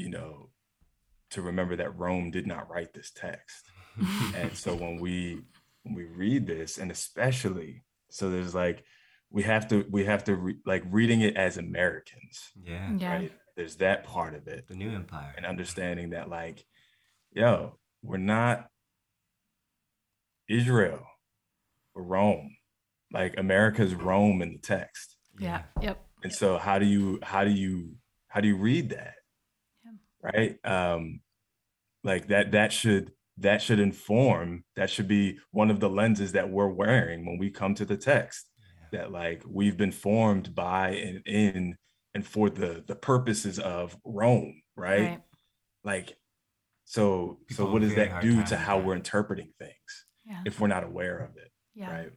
you know to remember that Rome did not write this text [LAUGHS] and so when we when we read this and especially so there's like we have to we have to re- like reading it as Americans, Yeah. Yeah. right? There's that part of it, The new empire. and understanding that like, yo, we're not Israel or Rome. Like America's Rome in the text. Yeah. Yep. And so how do you how do you how do you read that? Right? Um like that that should that should inform that should be one of the lenses that we're wearing when we come to the text that like we've been formed by and in and for the the purposes of Rome, right? Right. Like so People so what does that do to how that. we're interpreting things Yeah. if we're not aware of it? Yeah. right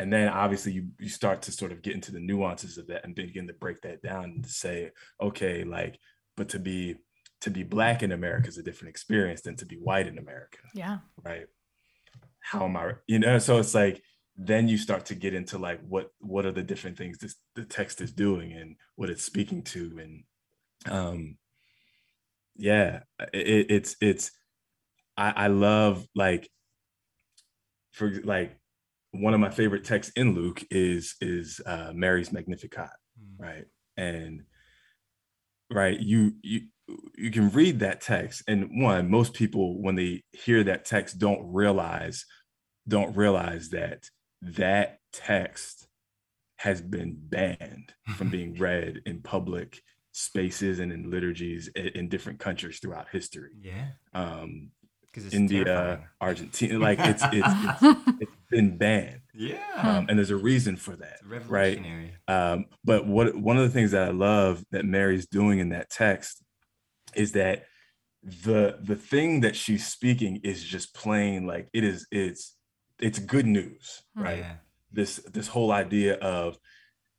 and then obviously you, you start to sort of get into the nuances of that and begin to break that down and to say okay like but to be to be black in america is a different experience than to be white in america Yeah. right how am i you know so it's like then you start to get into like what what are the different things this the text is doing and what it's speaking to and um yeah it, it's it's I, I love like for like one of my favorite texts in Luke is is uh, Mary's Magnificat, Mm. right? And right, you you you can read that text, and one, most people when they hear that text don't realize don't realize that that text has been banned from [LAUGHS] being read in public spaces and in liturgies in, in different countries throughout history. Yeah. Um, Because India, terrifying. Argentina, like it's [LAUGHS] it's, it's [LAUGHS] it's been banned, Yeah. um, and there's a reason for that, It's right? revolutionary. Um, but what one of the things that I love that Mary's doing in that text is that the the thing that she's speaking is just plain like it is it's it's good news, hmm. right? Yeah. This this whole idea of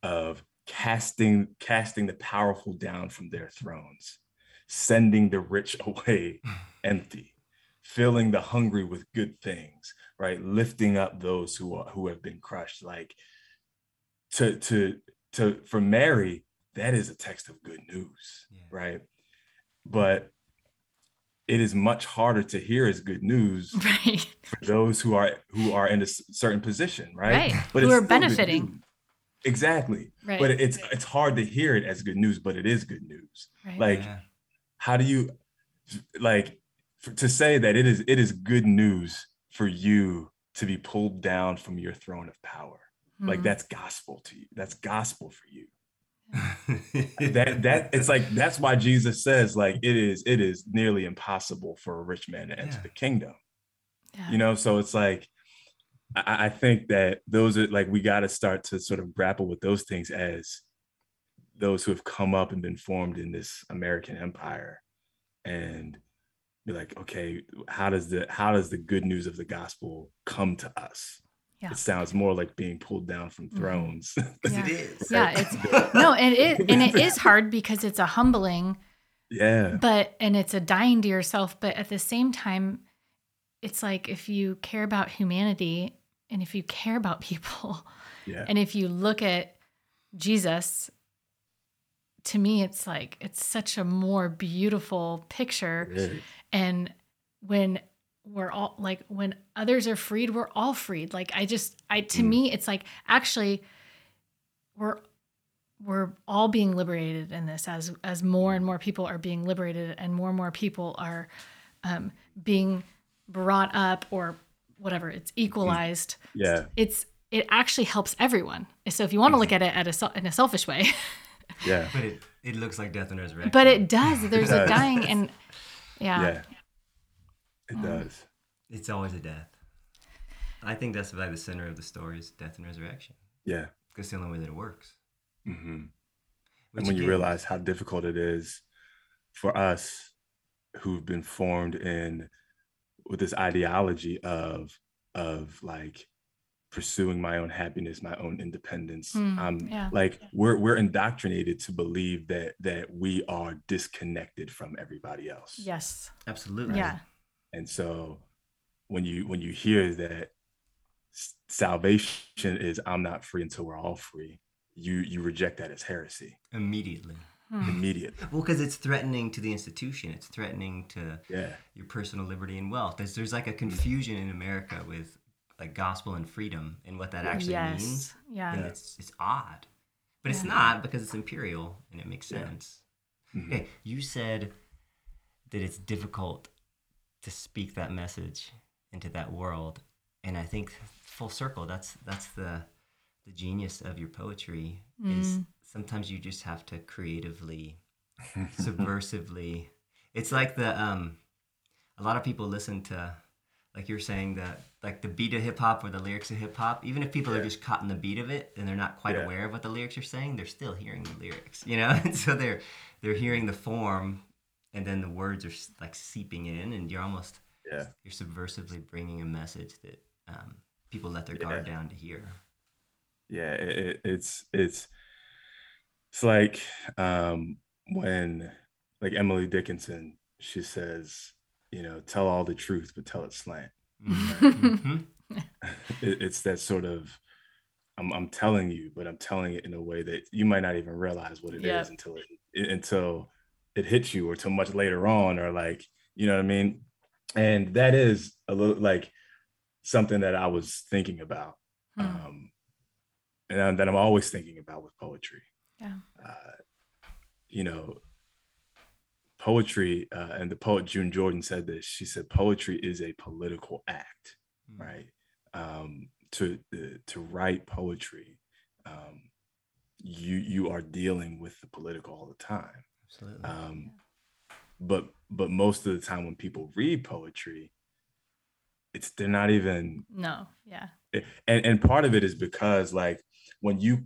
of casting casting the powerful down from their thrones, sending the rich [LAUGHS] away [SIGHS] empty, filling the hungry with good things, right? Lifting up those who are who have been crushed. Like to to to for Mary, that is a text of good news, Yeah. right? But it is much harder to hear as good news [LAUGHS] Right. for those who are who are in a certain position, right? Right. But who are benefiting. Exactly. Right. But it's it's hard to hear it as good news, but it is good news. right. Like Yeah. how do you like f- to say that it is it is good news for you to be pulled down from your throne of power. Like Mhm. that's gospel to you. That's gospel for you. [LAUGHS] That that it's like that's why Jesus says like it is it is nearly impossible for a rich man to enter Yeah. the kingdom. Yeah. you know so it's like i, I think that those are like we got to start to sort of grapple with those things as those who have come up and been formed in this american empire and be like okay how does the how does the good news of the gospel come to us Yeah. it sounds more like being pulled down from Mhm. thrones [LAUGHS] 'Cause Yeah. it is. Yeah, it's no, and it [LAUGHS] and it is hard because it's a humbling, yeah but and it's a dying to yourself, but at the same time, it's like if you care about humanity and if you care about [LAUGHS] people yeah and if you look at Jesus, to me it's like it's such a more beautiful picture and when we're all like when others are freed we're all freed. Like i just i to Mm. me it's like actually we're we're all being liberated in this as as more and more people are being liberated and more and more people are um, being brought up or whatever it's equalized. Yeah. It's it actually helps everyone. So if you want to look at it at a in a selfish way. Yeah. But it, it looks like death and resurrection. but it does. There's a does. dying and [LAUGHS] yeah, yeah it Um, does It's always a death. I think that's like the center of the story is death and resurrection. yeah Because the only way that it works. hmm and when you again- realize how difficult it is for us who've been formed in with this ideology of of like pursuing my own happiness my own independence Mm, um yeah. like we're we're indoctrinated to believe that that we are disconnected from everybody else yes Absolutely. yeah and so when you when you hear that salvation is i'm not free until we're all free you you reject that as heresy Immediately. Hmm. immediately Well, because it's threatening to the institution. It's threatening to yeah your personal liberty and wealth. There's, there's like a confusion in America with like gospel and freedom and what that actually yes means. Yeah. and it's it's odd, but it's not because it's imperial and it makes Yeah. sense. Mhm. Okay, you said that it's difficult to speak that message into that world, and I think full circle. That's that's the the genius of your poetry is Mm. sometimes you just have to creatively, [LAUGHS] subversively. It's like the um, a lot of people listen to, like you're saying that like the beat of hip hop or the lyrics of hip hop. Even if people are just caught in the beat of it and they're not quite Yeah. aware of what the lyrics are saying, they're still hearing the lyrics, you know. And [LAUGHS] so they're they're hearing the form, and then the words are s- like seeping in, and you're almost yeah you're subversively bringing a message that um, people let their guard down to hear. yeah it, it- it's it's it's like um when like emily dickinson she says you know tell all the truth but tell it slant Mhm. [LAUGHS] [LAUGHS] it, it's that sort of I'm, I'm telling you but i'm telling it in a way that you might not even realize what it is Yep. until it, it until it hits you or till much later on or like you know what i mean and that is a little like something that i was thinking about Hmm. um and that i'm always thinking about with poetry Yeah. uh, you know poetry uh, and the poet june jordan said this she said poetry is a political act Mm. right um to uh, to write poetry um you you are dealing with the political all the time Absolutely. um but but most of the time when people read poetry it's they're not even no. Yeah. and and part of it is because like when you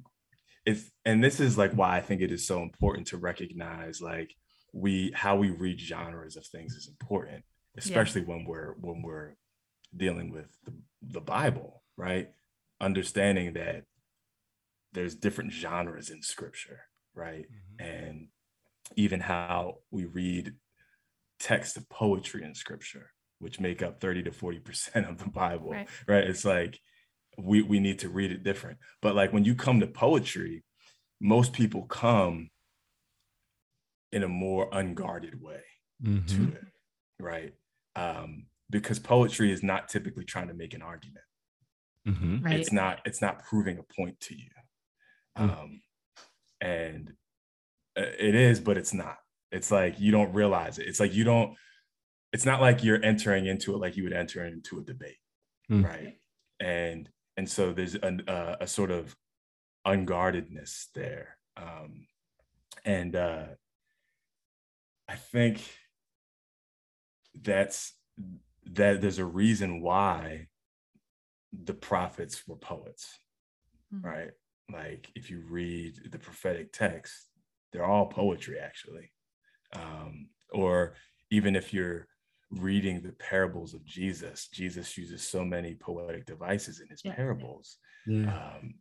if and this is like why i think it is so important to recognize like we how we read genres of things is important especially when we're when we're dealing with the, the bible right understanding that there's different genres in scripture right Mhm. and even how we read text of poetry in scripture which make up 30 to 40 percent of the bible Right. right it's like we we need to read it different but like when you come to poetry most people come in a more unguarded way Mm-hmm. to it right um because poetry is not typically trying to make an argument Mhm. Right. it's not it's not proving a point to you Mm. um and it is but it's not. It's like you don't realize it. It's like you don't it's not like you're entering into it like you would enter into a debate Mm. right? And and so there's an, uh, a sort of unguardedness there. Um and uh i think that's that there's a reason why the prophets were poets Mhm. right? Like if you read the prophetic text they're all poetry actually um or even if you're reading the parables of jesus jesus uses so many poetic devices in his Yeah. parables Yeah. um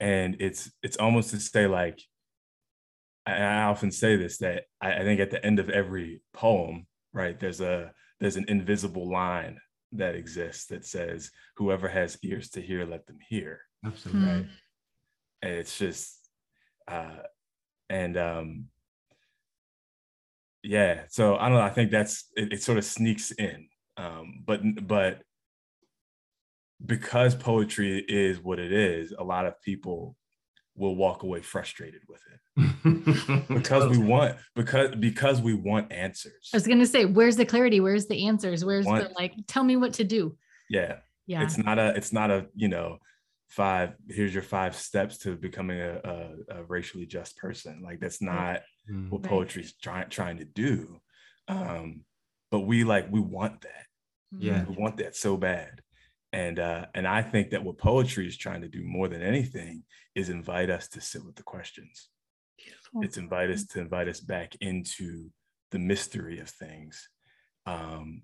and it's it's almost to say like I, I often say this that I, I think at the end of every poem right there's a there's an invisible line that exists that says whoever has ears to hear let them hear Absolutely. Hmm. right and it's just uh and um yeah so i don't know i think that's it, it sort of sneaks in um but but because poetry is what it is a lot of people will walk away frustrated with it [LAUGHS] because we want because because we want answers I was gonna say, where's the clarity? Where's the answers? Where's the like? Tell me what to do. yeah Yeah. it's not a it's not a you know five here's your five steps to becoming a, a, a racially just person like that's not Mm. what Right. poetry is trying trying to do um but we like we want that Yeah. we want that so bad and uh and i think that what poetry is trying to do more than anything is invite us to sit with the questions Beautiful. it's invite us to invite us back into the mystery of things um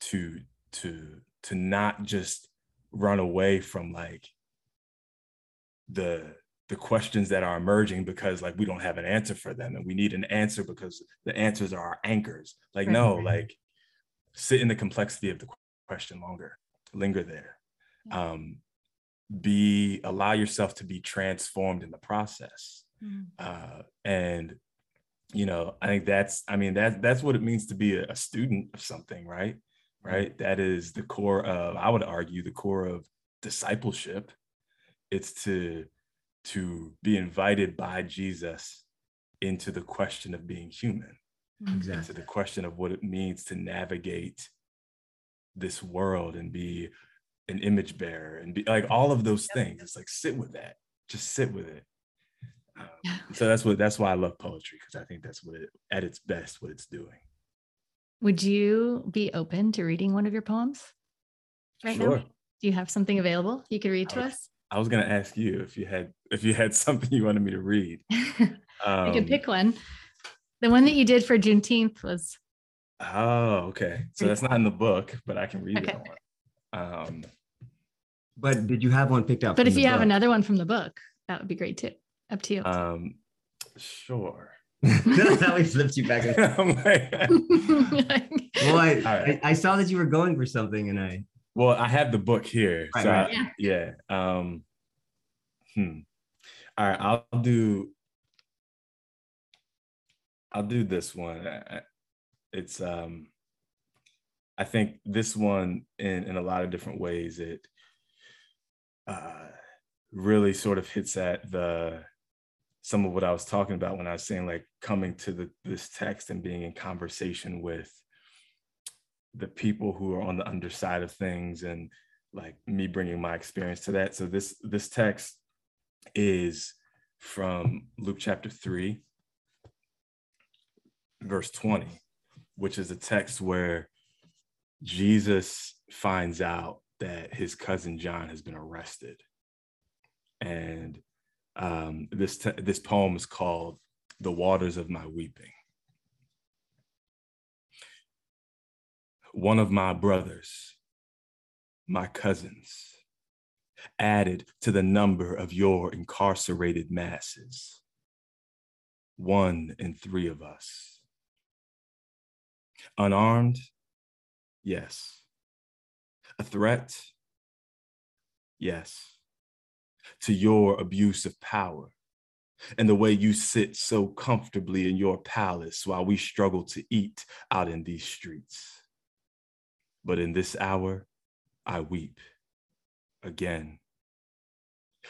to to to not just run away from like the the questions that are emerging because like we don't have an answer for them and we need an answer because the answers are our anchors like Right. no like sit in the complexity of the question longer linger there Yeah. um be allow yourself to be transformed in the process Mm. uh and you know i think that's i mean that that's what it means to be a, a student of something right right that is the core of i would argue the core of discipleship. It's to to be invited by Jesus into the question of being human, Mm-hmm. into the question of what it means to navigate this world and be an image bearer and be like all of those things. It's like sit with that, just sit with it. Um, Yeah. [LAUGHS] so that's what that's why I love poetry because I think that's what it, at its best what it's doing. Would you be open to reading one of your poems right sure. now? Do you have something available you could read to I us? I was gonna ask you if you had if you had [LAUGHS] something you wanted me to read. [LAUGHS] Um, you can pick one. The one that you did for Juneteenth was Oh, okay. So that's not in the book, but I can read Okay. that one. Um, But did you have one picked out? but from if the you have another one from the book, that would be great too. Up to you. um, sure. That's how we flipped you back. and- [LAUGHS] I'm like- [LAUGHS] Well, I, All right. I, I saw that you were going for something, and I well, I have the book here. Right, so I- right. yeah. Um, hmm. All right, I'll do. I'll do this one. I- I- It's um. I think this one, in in a lot of different ways, it uh, really sort of hits at the some of what I was talking about when I was saying like coming to the this text and being in conversation with the people who are on the underside of things and like me bringing my experience to that. So this this text is from Luke chapter 3 verse 20, which is a text where Jesus finds out that his cousin John has been arrested. And um, this te- this poem is called "The Waters of My Weeping." One of my brothers, my cousins, added to the number of your incarcerated masses. One in three of us. Unarmed? Yes. A threat? Yes. To your abuse of power and the way you sit so comfortably in your palace while we struggle to eat out in these streets. But in this hour, I weep again.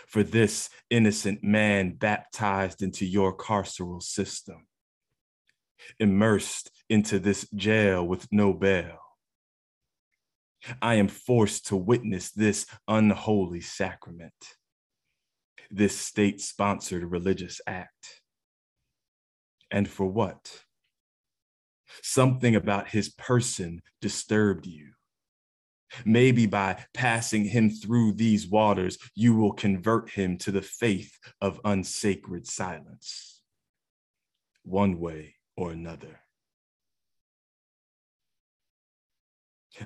For this innocent man baptized into your carceral system, immersed into this jail with no bail. I am forced to witness this unholy sacrament, this state sponsored religious act. And for what? Something about his person disturbed you. Maybe by passing him through these waters, you will convert him to the faith of unsacred silence, one way or another.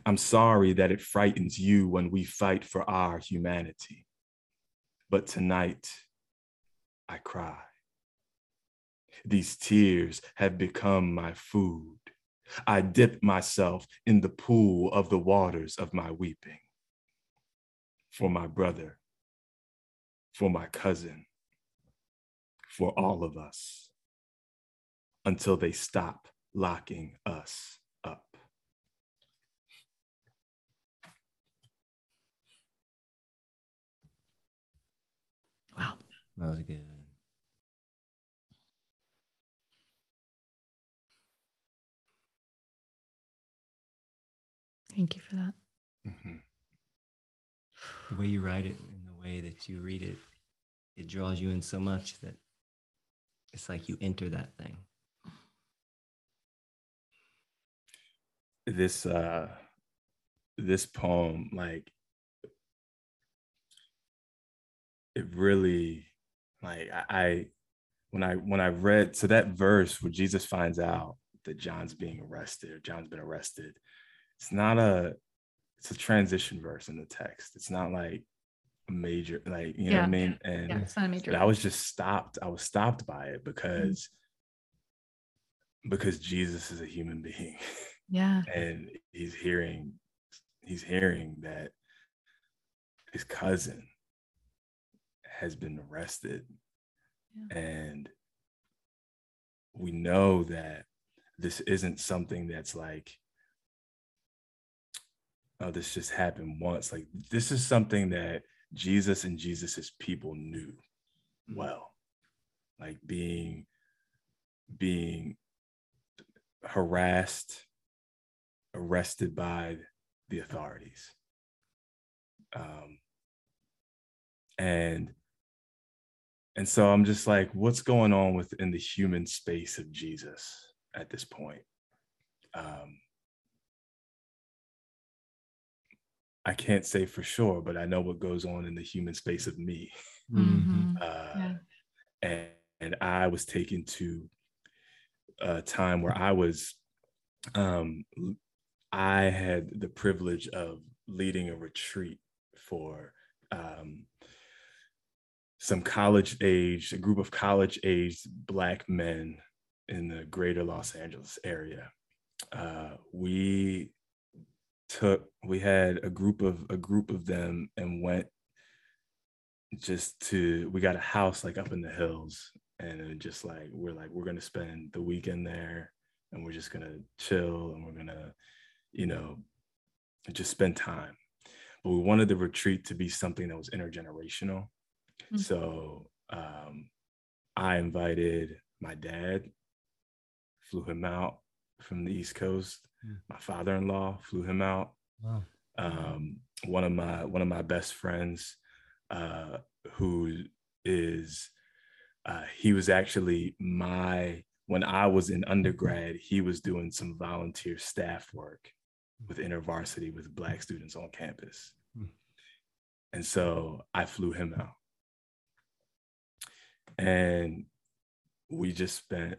I'm sorry that it frightens you when we fight for our humanity. But tonight, I cry. These tears have become my food. I dip myself in the pool of the waters of my weeping. For my brother, for my cousin, for all of us, until they stop locking us up. wow. That was good. Thank you for that. Mhm. The way you write it and the way that you read it, it draws you in so much that it's like you enter that thing. This uh this poem, like it really like I, I when I when I read so that verse where Jesus finds out that John's being arrested or John's been arrested, it's not a it's a transition verse in the text. It's not like a major like you know what I mean? And Yeah, it's not a major. I was just stopped. I was stopped by it mm-hmm. because because Jesus is a human being [LAUGHS] yeah. and he's hearing he's hearing that his cousin has been arrested Yeah. and we know that this isn't something that's like oh, this just happened once. Like this is something that Jesus and Jesus's people knew well. Like being being harassed, arrested by the authorities. Um, and and so I'm just like, what's going on within the human space of Jesus at this point? Um, I can't say for sure, but I know what goes on in the human space of me. Mhm. Uh, Yeah. and, and I was taken to a time where I was, um, l- I had the privilege of leading a retreat for um, some college age, a group of college aged Black men in the greater Los Angeles area. Uh, we took, we had a group of a group of them and went just to we got a house like up in the hills. And just like we're like we're gonna spend the weekend there and we're just gonna chill and we're gonna you know just spend time. But we wanted the retreat to be something that was intergenerational Mm. so um i invited my dad flew him out from the east coast Mm. my father-in-law flew him out Wow. um, one of my one of my best friends uh, who is uh, he was actually my when I was in undergrad he was doing some volunteer staff work with InterVarsity with black students on campus Hmm. and so I flew him out and we just spent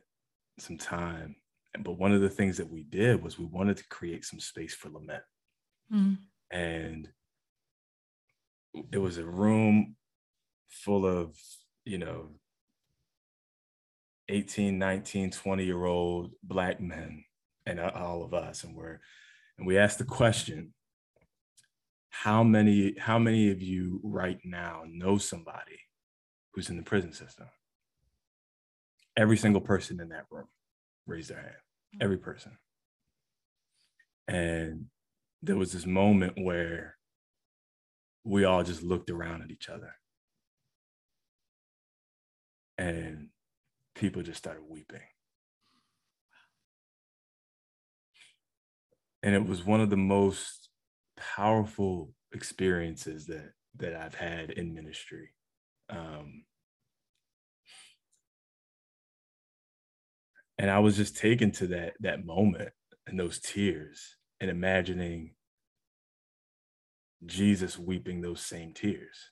some time. But one of the things that we did was we wanted to create some space for lament. Mm. and it was a room full of you know 18 19 20 year old black men and all of us. And we're and we asked the question how many how many of you right now know somebody who's in the prison system. Every single person in that room raised their hand. Hmm. Every person. And there was this moment where we all just looked around at each other. And people just started weeping. And it was one of the most powerful experiences that that i've had in ministry um, and i was just taken to that that moment and those tears and imagining Jesus weeping those same tears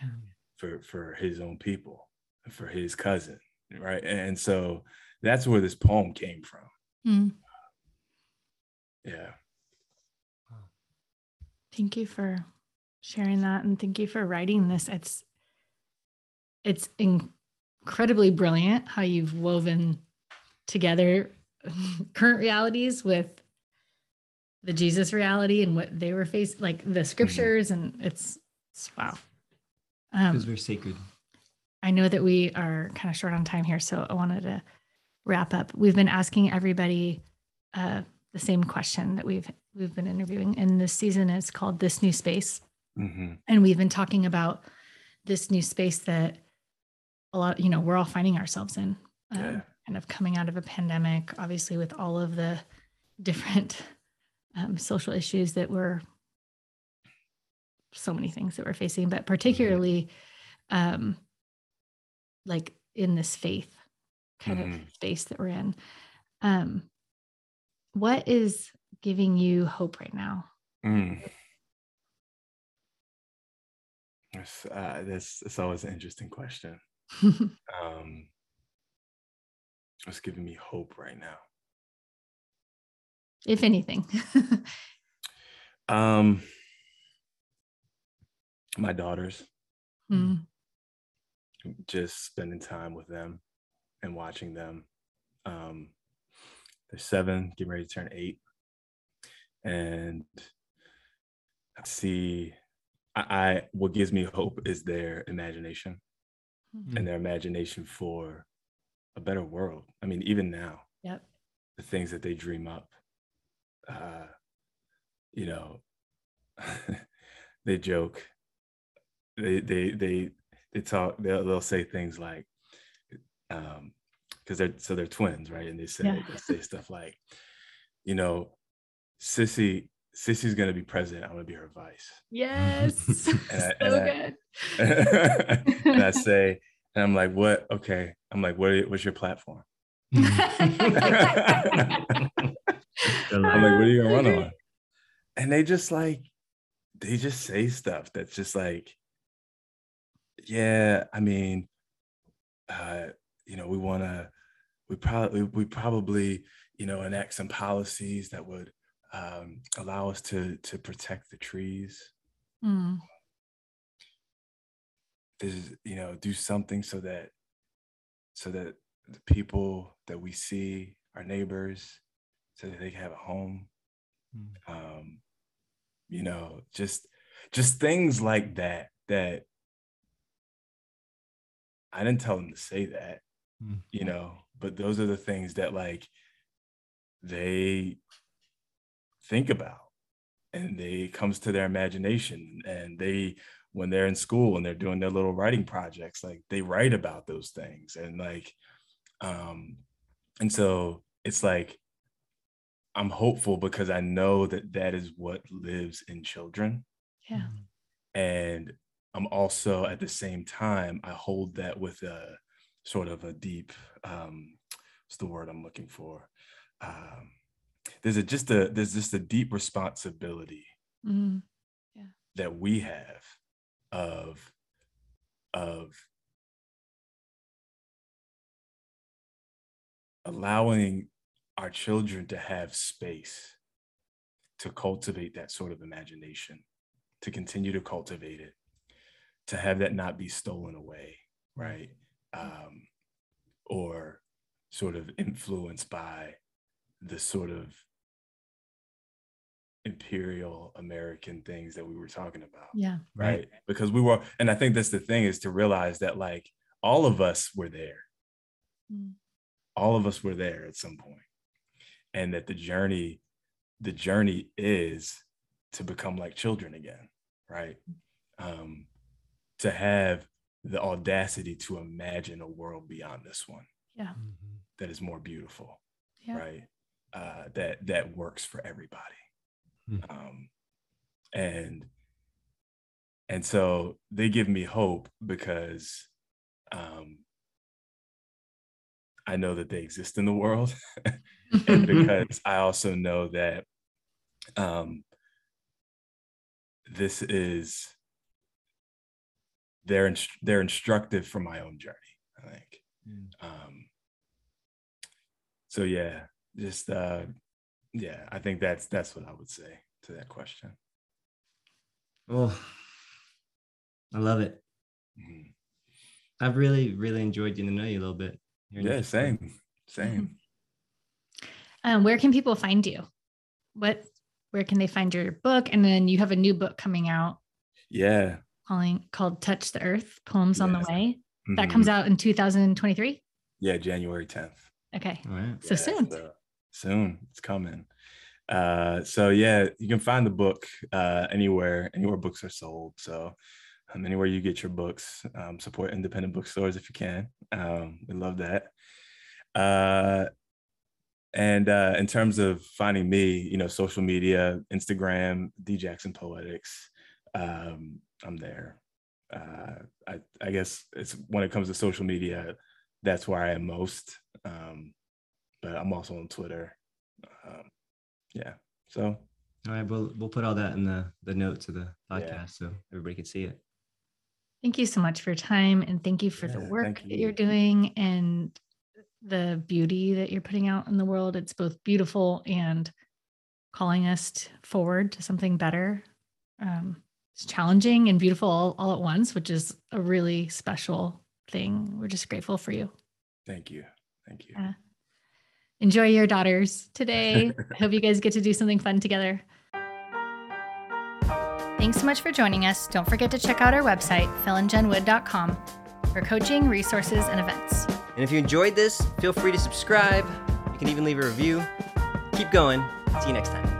Yeah. for for his own people, for his cousin, right? And so that's where this poem came from. Mm. Yeah. Thank you for sharing that and thank you for writing this. It's it's incredibly brilliant how you've woven together current realities with the Jesus reality and what they were facing, like the scriptures, and it's, it's wow. Um, Feels very sacred. I know that we are kind of short on time here, so I wanted to wrap up. We've been asking everybody uh, the same question that we've we've been interviewing, and this season is called "This New Space," hmm and we've been talking about this new space that a lot, you know, we're all finding ourselves in, um, Yeah. kind of coming out of a pandemic, obviously with all of the different um, social issues that we're so many things that we're facing, but particularly um, like in this faith kind of Mhm. space that we're in. Um, what is giving you hope right now? Mm. That's, uh, that's, that's always an interesting question. [LAUGHS] Um, what's giving me hope right now? if anything. [LAUGHS] Um, my daughters, Mm, just spending time with them and watching them. Um, they're seven, getting ready to turn eight, and I see. I, I what gives me hope is their imagination Mm. and their imagination for a better world. I mean, even now, Yep. the things that they dream up, uh, you know, [LAUGHS] they joke. They they they they talk. They'll, they'll say things like, um, because they're so they're twins, right? And they say Yeah. they say stuff like, you know, Sissy Sissy's gonna be president. I'm gonna be her vice. Yes. so [LAUGHS] And I- and I- good. [LAUGHS] and I [LAUGHS] say, and I'm like, what? Okay. I'm like, what? What's your platform? I'm like, what are you gonna run on? And they just like, they just say stuff that's just like, yeah, I mean, uh, you know, we wanna, we probably, we probably, you know, enact some policies that would um, allow us to to protect the trees. Mm, There's, you know, do something so that, so that the people that we see, our neighbors, so that they can have a home. Mm. um you know just just things like that that i didn't tell them to say that Mm. you know but those are the things that like they think about. And they comes to their imagination and they when they're in school and they're doing their little writing projects like they write about those things. And like um and so it's like i'm hopeful because i know that that is what lives in children. Yeah. and i'm also at the same time i hold that with a sort of a deep um what's the word i'm looking for? Um there's a just a there's just a deep responsibility Mm, that we have of of allowing our children to have space to cultivate that sort of imagination to continue to cultivate it to have that not be stolen away right? Um, or sort of influenced by the sort of imperial american things that we were talking about yeah. right because we were and i think that's the thing is to realize that like all of us were there Mm. all of us were there at some point and that the journey the journey is to become like children again right um to have the audacity to imagine a world beyond this one Yeah. that is more beautiful Yeah. right uh that that works for everybody Hmm. um and and so they give me hope because um i know that they exist in the world [LAUGHS] [LAUGHS] and because i also know that um this is they're inst- they're instructive for my own journey i think Mm. um so yeah just uh yeah i think that's that's what i would say to that question Oh, I love it. Mhm. I've really, really enjoyed getting to know you a little bit. hearing your yeah same same Um, where can people find you? What, where can they find your book? And then you have a new book coming out yeah calling called Touch the Earth Poems on the Way. That Mhm. comes out in 2023. yeah january 10th Okay. All right. So soon. so soon. It's coming. Uh so yeah you can find the book uh anywhere anywhere books are sold. So um, anywhere you get your books um, support independent bookstores if you can. Um we love that. Uh and uh in terms of finding me you know social media instagram d jackson poetics um i'm there. Uh i i guess it's when it comes to social media that's where i am most. Um but I'm also on Twitter. Um, yeah. So All right. We'll we'll put all that in the the notes of the Yeah. podcast so everybody can see it. Thank you so much for your time and thank you for the work thank that you're doing and the beauty that you're putting out in the world. It's both beautiful and calling us forward to something better. Um, it's challenging and beautiful all, all at once, which is a really special thing. We're just grateful for you. thank you. Thank you. Yeah. Enjoy your daughters today. I [LAUGHS] hope you guys get to do something fun together. Thanks so much for joining us. Don't forget to check out our website, philandjenwood.com, for coaching, resources, and events. And if you enjoyed this, feel free to subscribe. You can even leave a review. Keep going. See you next time.